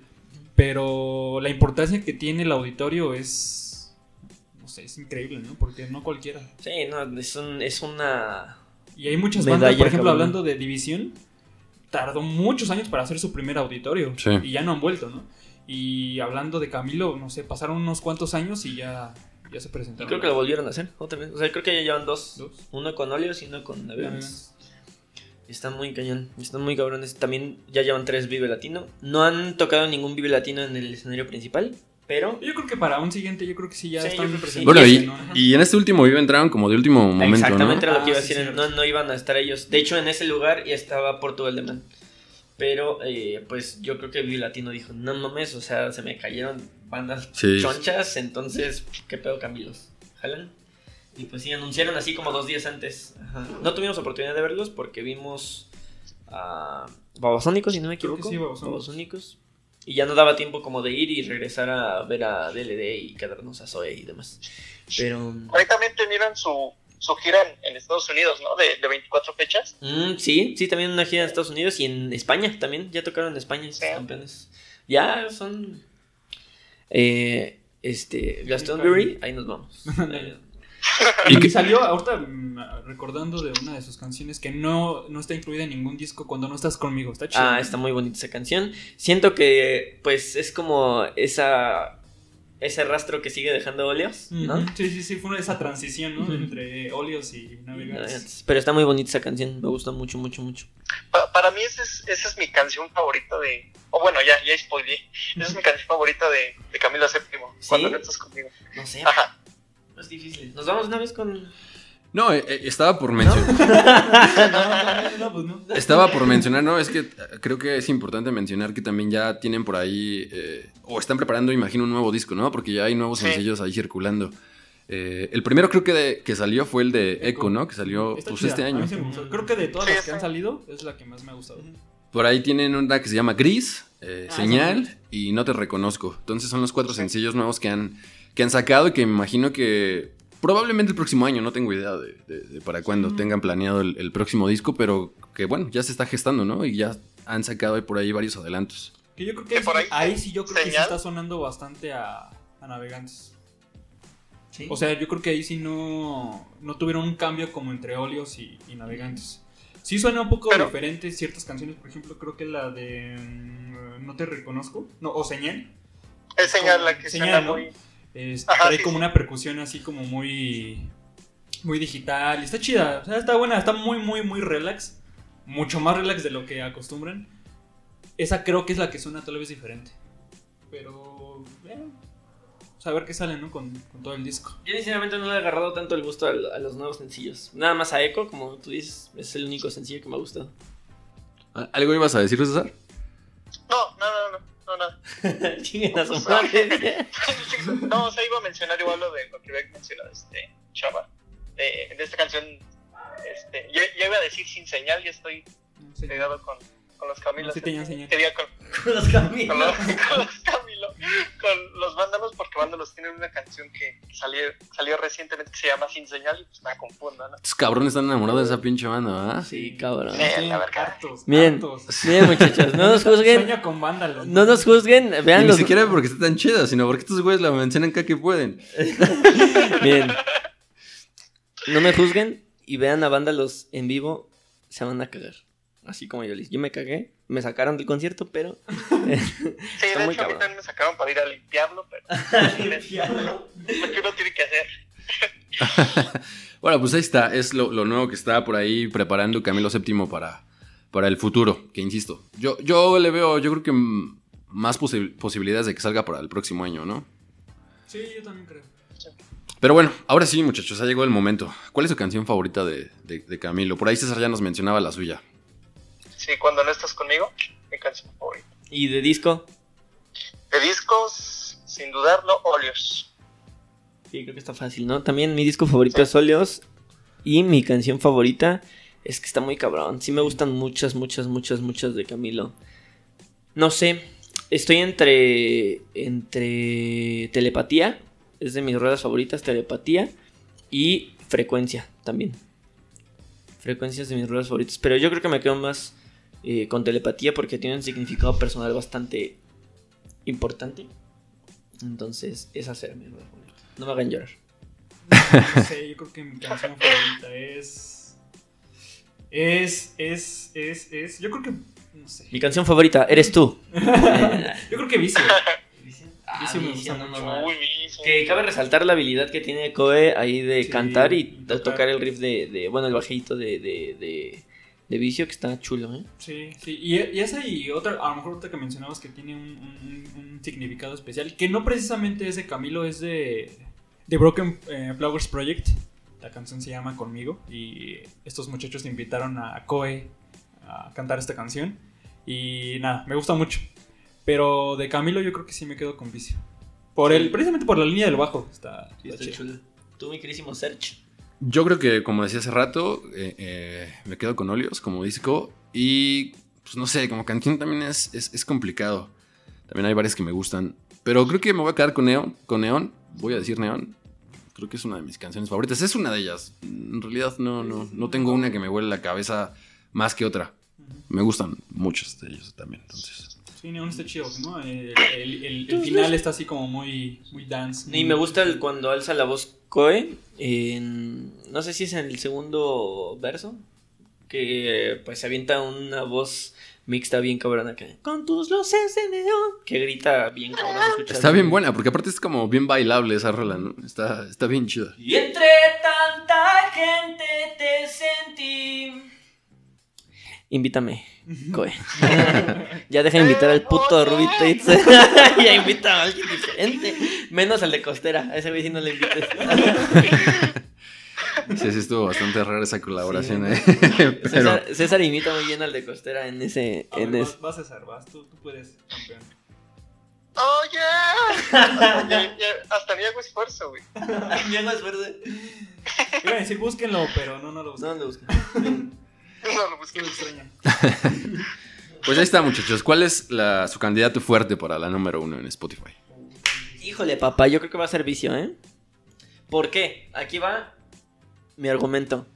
Pero la importancia que tiene el auditorio es. No sé, es increíble, ¿no? Porque no cualquiera. Sí, no, es, un, es una. Y hay muchas bandas, por ejemplo, cabrón. hablando de División, tardó muchos años para hacer su primer auditorio. Sí. Y ya no han vuelto, ¿no? Y hablando de Camilo, no sé, pasaron unos cuantos años y ya, ya se Y presentaron. creo que lo volvieron a hacer otra vez. O sea, creo que ya llevan dos. Dos. Uno con Oleos y uno con Ya, Están muy cañón. Están muy cabrones. También ya llevan tres Vive Latino. No han tocado ningún Vive Latino en el escenario principal. Pero. Yo creo que para un siguiente, yo creo que sí ya Sí, están que presentados, Bueno, y, y en este último Vive entraron como de último momento, Exactamente ¿no? era lo que Ah, iba a decir. no, no iban a estar ellos. De hecho, en ese lugar ya estaba Portugal de Man. Pero, eh, pues yo creo que Vive Latino dijo: No mames, o sea, se me cayeron bandas Sí. chonchas. Entonces, ¿qué pedo, Camilos? ¿Jalan? Y pues sí, anunciaron así como dos días antes. Ajá. No tuvimos oportunidad de verlos porque vimos a Babasónicos, si no me Creo que equivoco. sí, Babasónicos. Babasónicos. Y ya no daba tiempo como de ir y regresar a ver a DLD y quedarnos a Zoe y demás. Pero. Ahí también tenían su, su gira en, Estados Unidos, ¿no? De, de 24 fechas. Mm, sí, sí, también una gira en Estados Unidos y en España también. Ya tocaron en España estos campeones. Ya son. Eh, este. Glastonbury, ahí nos vamos. y salió ahorita mm, recordando de una de sus canciones que no, no está incluida en ningún disco cuando no estás conmigo. Está chido. Ah, está muy bonita esa canción. Siento que, pues, es como esa ese rastro que sigue dejando óleos, ¿no? Sí, sí, sí, fue esa transición, ¿no? Entre óleos y navegantes. Pero está muy bonita esa canción, me gusta mucho, mucho, mucho. para mí esa es, esa es mi canción favorita de... O bueno, ya, ya spoilé. Esa es mi canción favorita de, de Camilo VII, cuando no estás conmigo. No sé. Ajá. Es difícil. Nos vamos una vez con... No, eh, eh, estaba por mencionar. Pues estaba por mencionar, no, es que eh, creo que es importante mencionar que también ya tienen por ahí, o están preparando, imagino, un nuevo disco, ¿no? Porque ya hay nuevos sencillos ahí circulando. el primero creo que, que salió fue el de Echo, ¿no? Que salió pues, este año. Creo que de todas las que han salido es la que más me ha gustado. Por ahí tienen una que se llama Gris, ah, Señal y No Te Reconozco. Entonces son los cuatro sencillos nuevos que han, que han sacado y que me imagino que Probablemente el próximo año, no tengo idea de, para cuándo tengan planeado el, próximo disco, pero que bueno, ya se está gestando, ¿no? Y ya han sacado por ahí varios adelantos. Que yo creo que, ahí, sí yo creo que sí está sonando bastante a, navegantes. O sea, yo creo que ahí sí no, no tuvieron un cambio como entre óleos y, navegantes. Sí suena un poco diferente ciertas canciones, por ejemplo, creo que la de mm, No te reconozco, no, o Señal. Es Señal la que señal, suena muy trae como una percusión así como muy muy digital. Está chida, o sea, está buena, está muy, muy, muy relax. Mucho más relax de lo que acostumbran. Esa creo que es la que suena tal vez diferente. Pero, eh, a ver qué sale, ¿no? Con, todo el disco. Yo sinceramente no le he agarrado tanto el gusto a, los nuevos sencillos. Nada más a Echo, como tú dices, es el único sencillo que me ha gustado. ¿Algo ibas a decir, César? No, no, no, no no, no. no, o sea, iba a mencionar igual lo de lo que había mencionado este Chava. De, de esta canción, este, yo, yo, iba a decir sin señal, ya estoy pegado con, con los Camilos. Sí tenían señal. Con, con, los Camilos. Con los, con los Camilo. Con los Vándalos, porque Vándalos tienen una canción que salió, salió recientemente que se llama Sin Señal y pues me confundo, ¿no? Estos cabrones están enamorados de esa pinche banda, ¿ah? Sí, cabrón. Sí, la verdad. Bien, bien, muchachos, no nos juzguen. Sueño con Vándalos. No nos juzguen, vean Ni siquiera porque está tan chida, sino porque estos güeyes la mencionan cada que pueden. bien. No me juzguen y vean a Vándalos en vivo, se van a cagar. Así como yo les. Yo me cagué, me sacaron del concierto, pero. sí, de hecho, a mí también me sacaron para ir a limpiarlo, pero. limpiarlo. Lo que uno tiene que hacer. bueno, pues ahí está. Es lo, nuevo que está por ahí preparando Camilo VII para, para el futuro. Que insisto, yo, yo le veo, yo creo que más posibilidades de que salga para el próximo año, ¿no? Sí, yo también creo. Pero bueno, ahora sí, muchachos, ha llegado el momento. ¿Cuál es su canción favorita de, de Camilo? Por ahí César ya nos mencionaba la suya. Sí, cuando no estás conmigo, mi canción favorita. ¿Y de disco? De discos, sin dudarlo, Óleos. Sí, creo que está fácil, ¿no? También mi disco favorito es Óleos. Y mi canción favorita es que está muy cabrón. Sí me gustan muchas, muchas, muchas, muchas de Camilo. No sé, estoy entre entre telepatía, es de mis ruedas favoritas, telepatía y frecuencia también. Frecuencias de mis ruedas favoritas, pero yo creo que me quedo más eh, con telepatía porque tiene un significado personal bastante importante. Entonces, esa será mi favorita. No me hagan llorar. No, sé, yo creo que mi canción favorita es. Es, es, es, es. Yo creo que. No sé. Mi canción favorita, eres tú. yo creo que Vicio. Vicio ah, me gusta mucho. Que cabe resaltar la habilidad que tiene Koe ahí de cantar y tocar. el riff de, de, Bueno, el bajito de, de de vicio que está chulo, ¿eh? Sí, sí. Y, y esa y otra, a lo mejor otra que mencionabas que tiene un, significado especial, que no precisamente es de Camilo, es de, de Broken eh, Flowers Project. La canción se llama Conmigo y estos muchachos invitaron a Koe a cantar esta canción. Y nada, me gusta mucho. Pero de Camilo yo creo que sí me quedo con vicio. Por el, precisamente por la línea del bajo. Está, está, chulo. Tú, mi querísimo Search. Yo creo que, como decía hace rato, eh, eh, me quedo con Óleos como disco. Y, pues no sé, como canción también es, es, complicado. También hay varias que me gustan. Pero creo que me voy a quedar con Neon. Con Neon. Voy a decir Neon. Creo que es una de mis canciones favoritas. Es una de ellas. En realidad no, no, no tengo una que me huele la cabeza más que otra. Me gustan muchos de ellos también, entonces. Sí, Neon está chido, ¿no? El, el- el- el final está así como muy, muy dance. Y muy- me gusta el, cuando alza la voz Koe. En, no sé si es en el segundo verso. Que pues se avienta una voz mixta bien cabrona. Que, Con tus luces de neón. Que grita bien escucha Está bien buena, porque aparte es como bien bailable esa rola, ¿no? Está, está bien chida. Y entre tanta gente te sentí. Invítame, Koe. ya deja de invitar al puto Rubito Itz. ya invita a alguien diferente. Menos al de Costera. A ese güey sí no le invites. Sí, sí, estuvo bastante rara esa colaboración, ¿eh? Pero César, César imita muy bien al de Costera en ese. A ver, En vas, ese. vas, César, vas, tú, tú puedes, campeón. ¡Oh, yeah! Ya- ya- hasta ni hago esfuerzo, güey. Bien más fuerte. Iba a decir búsquenlo, pero no, no lo busquen. No lo busques. No lo busqué. Qué extraña. pues ahí está, muchachos. ¿Cuál es la, su candidato fuerte para la número uno en Spotify? Híjole, papá, yo creo que va a ser vicio, ¿eh? ¿Por qué? Aquí va mi argumento.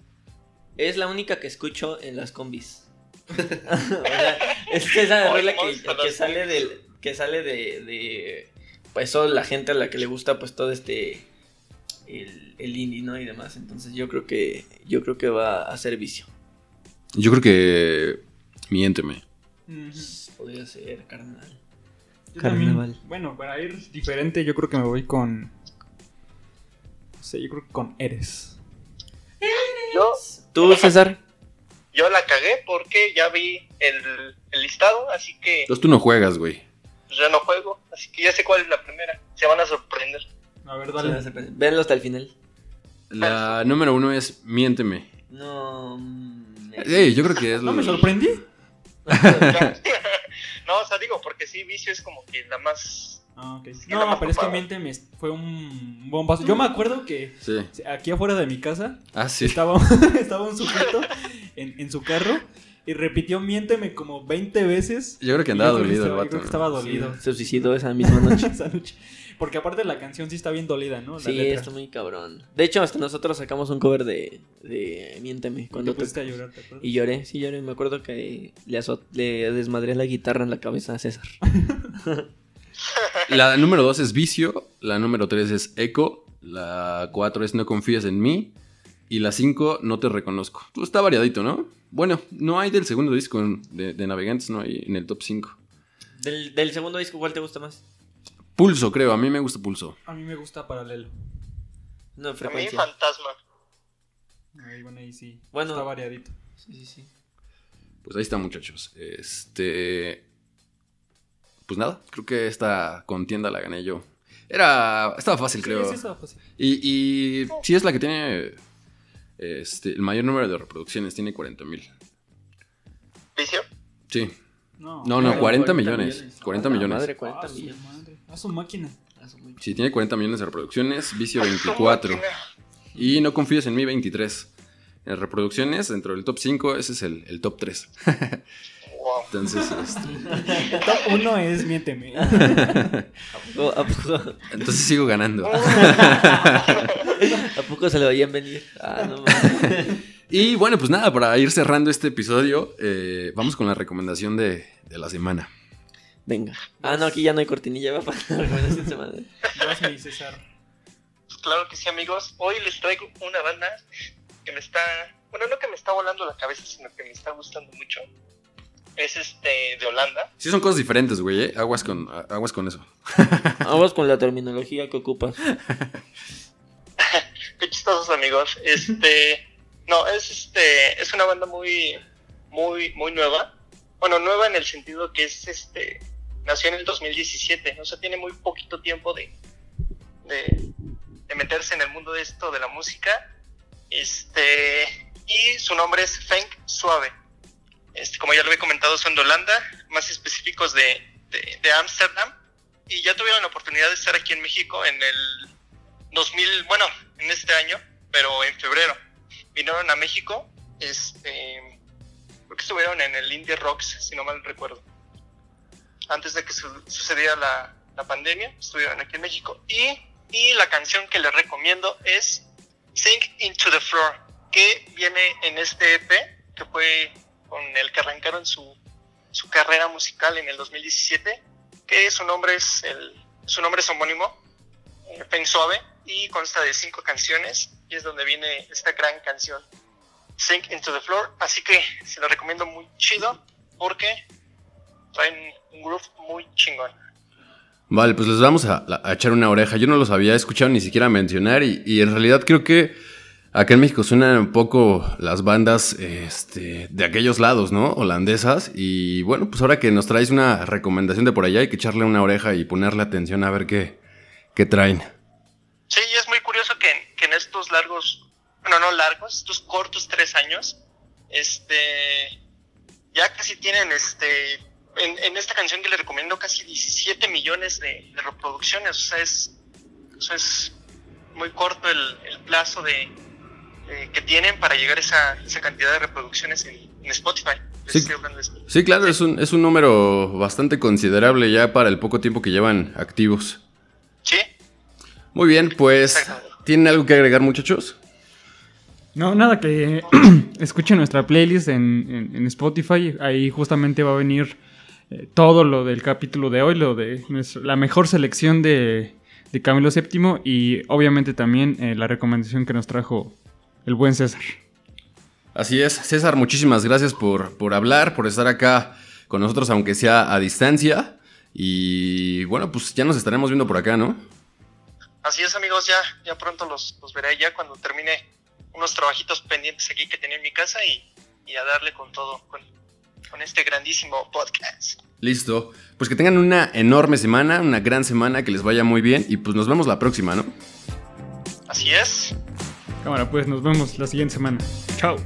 Es la única que escucho en las combis. o sea, es esa regla que, sale del. que sale de. de pues toda la gente a la que le gusta, pues todo este. El, el indie, ¿no? Y demás. Entonces yo creo que. Yo creo que va a ser vicio. Yo creo que. Miénteme. Podría ser carnal. Yo Carnaval. también, bueno, para ir diferente, yo creo que me voy con. No sé, yo creo que con Eres. Yo, ¿Tú, César? yo la cagué porque ya vi el, el listado, así que Entonces tú no juegas, güey. pues, ya no juego. Así que ya sé cuál es la primera. Se van a sorprender. A ver, dale. Véanlo hasta el final. La número uno es Miénteme. No. Ey, yo creo que es ¿No me sorprendí? no, o sea, digo, porque sí, Vicio es como que la más... Ah, No, pero es que miente me fue un bombazo. Yo me acuerdo que Sí. aquí afuera de mi casa Ah, sí. estaba, estaba un sujeto en, en su carro y repitió miénteme como 20 veces. Yo creo que andaba dolido el estaba- vato. Yo creo que estaba dolido. Se suicidó esa misma noche. esa noche. Porque aparte la canción sí está bien dolida, ¿no? La Sí, letra. está muy cabrón. De hecho, hasta nosotros sacamos un cover de, de Miénteme. Cuando te pusiste a llorar, ¿te acuerdas? Y lloré, sí lloré. Me acuerdo que le, le desmadré la guitarra en la cabeza a César. La número dos es Vicio. La número tres es Echo. La cuatro es No confíes en mí. Y la cinco, No te reconozco. Todo está variadito, ¿no? Bueno, no hay del segundo disco de, de Navegantes, no hay en el top 5. Del, del segundo disco, ¿cuál te gusta más? Pulso, creo. A mí me gusta Pulso. A mí me gusta Paralelo. No, A mí. Fantasma. Ahí, bueno, ahí sí. Bueno. Está variadito. Sí, sí, sí. Pues ahí está, muchachos. Este. Pues nada, creo que esta contienda la gané yo. Era. Estaba fácil, creo. Sí, sí, estaba fácil. Y, y sí es la que tiene. Este, el mayor número de reproducciones, tiene 40 mil. ¿Vicio? Sí. No, No, no, Claro, 40 millones. 40 A la millones. Madre, 40 Ah, su millones. madre. A su máquina. Ah, su muy- Sí, tiene 40 millones de reproducciones. Vicio 24. Y no confíes en mí 23. En reproducciones, dentro del top 5, ese es el, el top 3. Wow. Entonces, este, El top 1 es Miénteme. ¿A a entonces sigo ganando. a poco se lo veían venir? Ah, no mames. Y bueno, pues nada, para ir cerrando este episodio, eh, vamos con la recomendación de, de la semana. Venga. Ah, no, aquí ya no hay cortinilla, va para la recomendación semana. Vas, César. Pues claro que sí, amigos. Hoy les traigo una banda que me está, bueno, no que me está volando la cabeza, sino que me está gustando mucho. Es este de Holanda. Sí son cosas diferentes, güey, ¿eh? Aguas con, aguas con eso. Vamos con la terminología que ocupas. Qué chistosos amigos. Este, no, es este, es una banda muy, muy, muy nueva. Bueno, nueva en el sentido que es este, nació en el 2017, o sea, tiene muy poquito tiempo de, de, meterse en el mundo de esto de la música. Este, y su nombre es Feng Suave. Este, como ya lo he comentado, son de Holanda, más específicos de, de, de Ámsterdam. Y ya tuvieron la oportunidad de estar aquí en México en el 2000, bueno, en este año, pero en febrero. Vinieron a México, este, creo que estuvieron en el Indie Rocks, si no mal recuerdo. Antes de que su- sucediera la, pandemia, estuvieron aquí en México. Y Y la canción que les recomiendo es Sink Into the Floor, que viene en este EP, que fue con el que arrancaron su, su carrera musical en el 2017, que su nombre es, el, su nombre es homónimo, eh, Pen Suave, y consta de cinco canciones, y es donde viene esta gran canción, Sink Into the Floor. Así que se lo recomiendo muy chido, porque traen un groove muy chingón. Vale, pues les vamos a, echar una oreja. Yo no los había escuchado ni siquiera mencionar y, y, en realidad creo que acá en México suenan un poco las bandas este, de aquellos lados, ¿no? Holandesas. Y bueno, pues ahora que nos traes una recomendación de por allá hay que echarle una oreja y ponerle atención a ver qué, qué traen. Sí, y es muy curioso que, que en estos largos, bueno, no largos, estos cortos tres años, este, ya casi tienen este en, en, esta canción que le recomiendo casi 17 millones de, de reproducciones. O sea, es, es muy corto el, el plazo de, eh, que tienen para llegar a esa, esa cantidad de reproducciones en, en Spotify. Sí, sí, claro, es un, es un número bastante considerable ya para el poco tiempo que llevan activos. Muy bien, pues, ¿tienen algo que agregar, muchachos? No, nada, que escuchen nuestra playlist en, en, en Spotify. Ahí justamente va a venir eh, todo lo del capítulo de hoy, lo de la mejor selección de, de, Camilo VII y obviamente también eh, la recomendación que nos trajo el buen César. Así es, César, muchísimas gracias por, por hablar, por estar acá con nosotros, aunque sea a distancia. Y bueno, pues ya nos estaremos viendo por acá, ¿no? Así es, amigos, ya, ya pronto los, los veré ya cuando termine unos trabajitos pendientes aquí que tenía en mi casa y, y a darle con todo, con, con este grandísimo podcast. Listo. Pues que tengan una enorme semana, una gran semana, que les vaya muy bien y pues nos vemos la próxima, ¿no? Así es. Cámara, pues nos vemos la siguiente semana. Chao.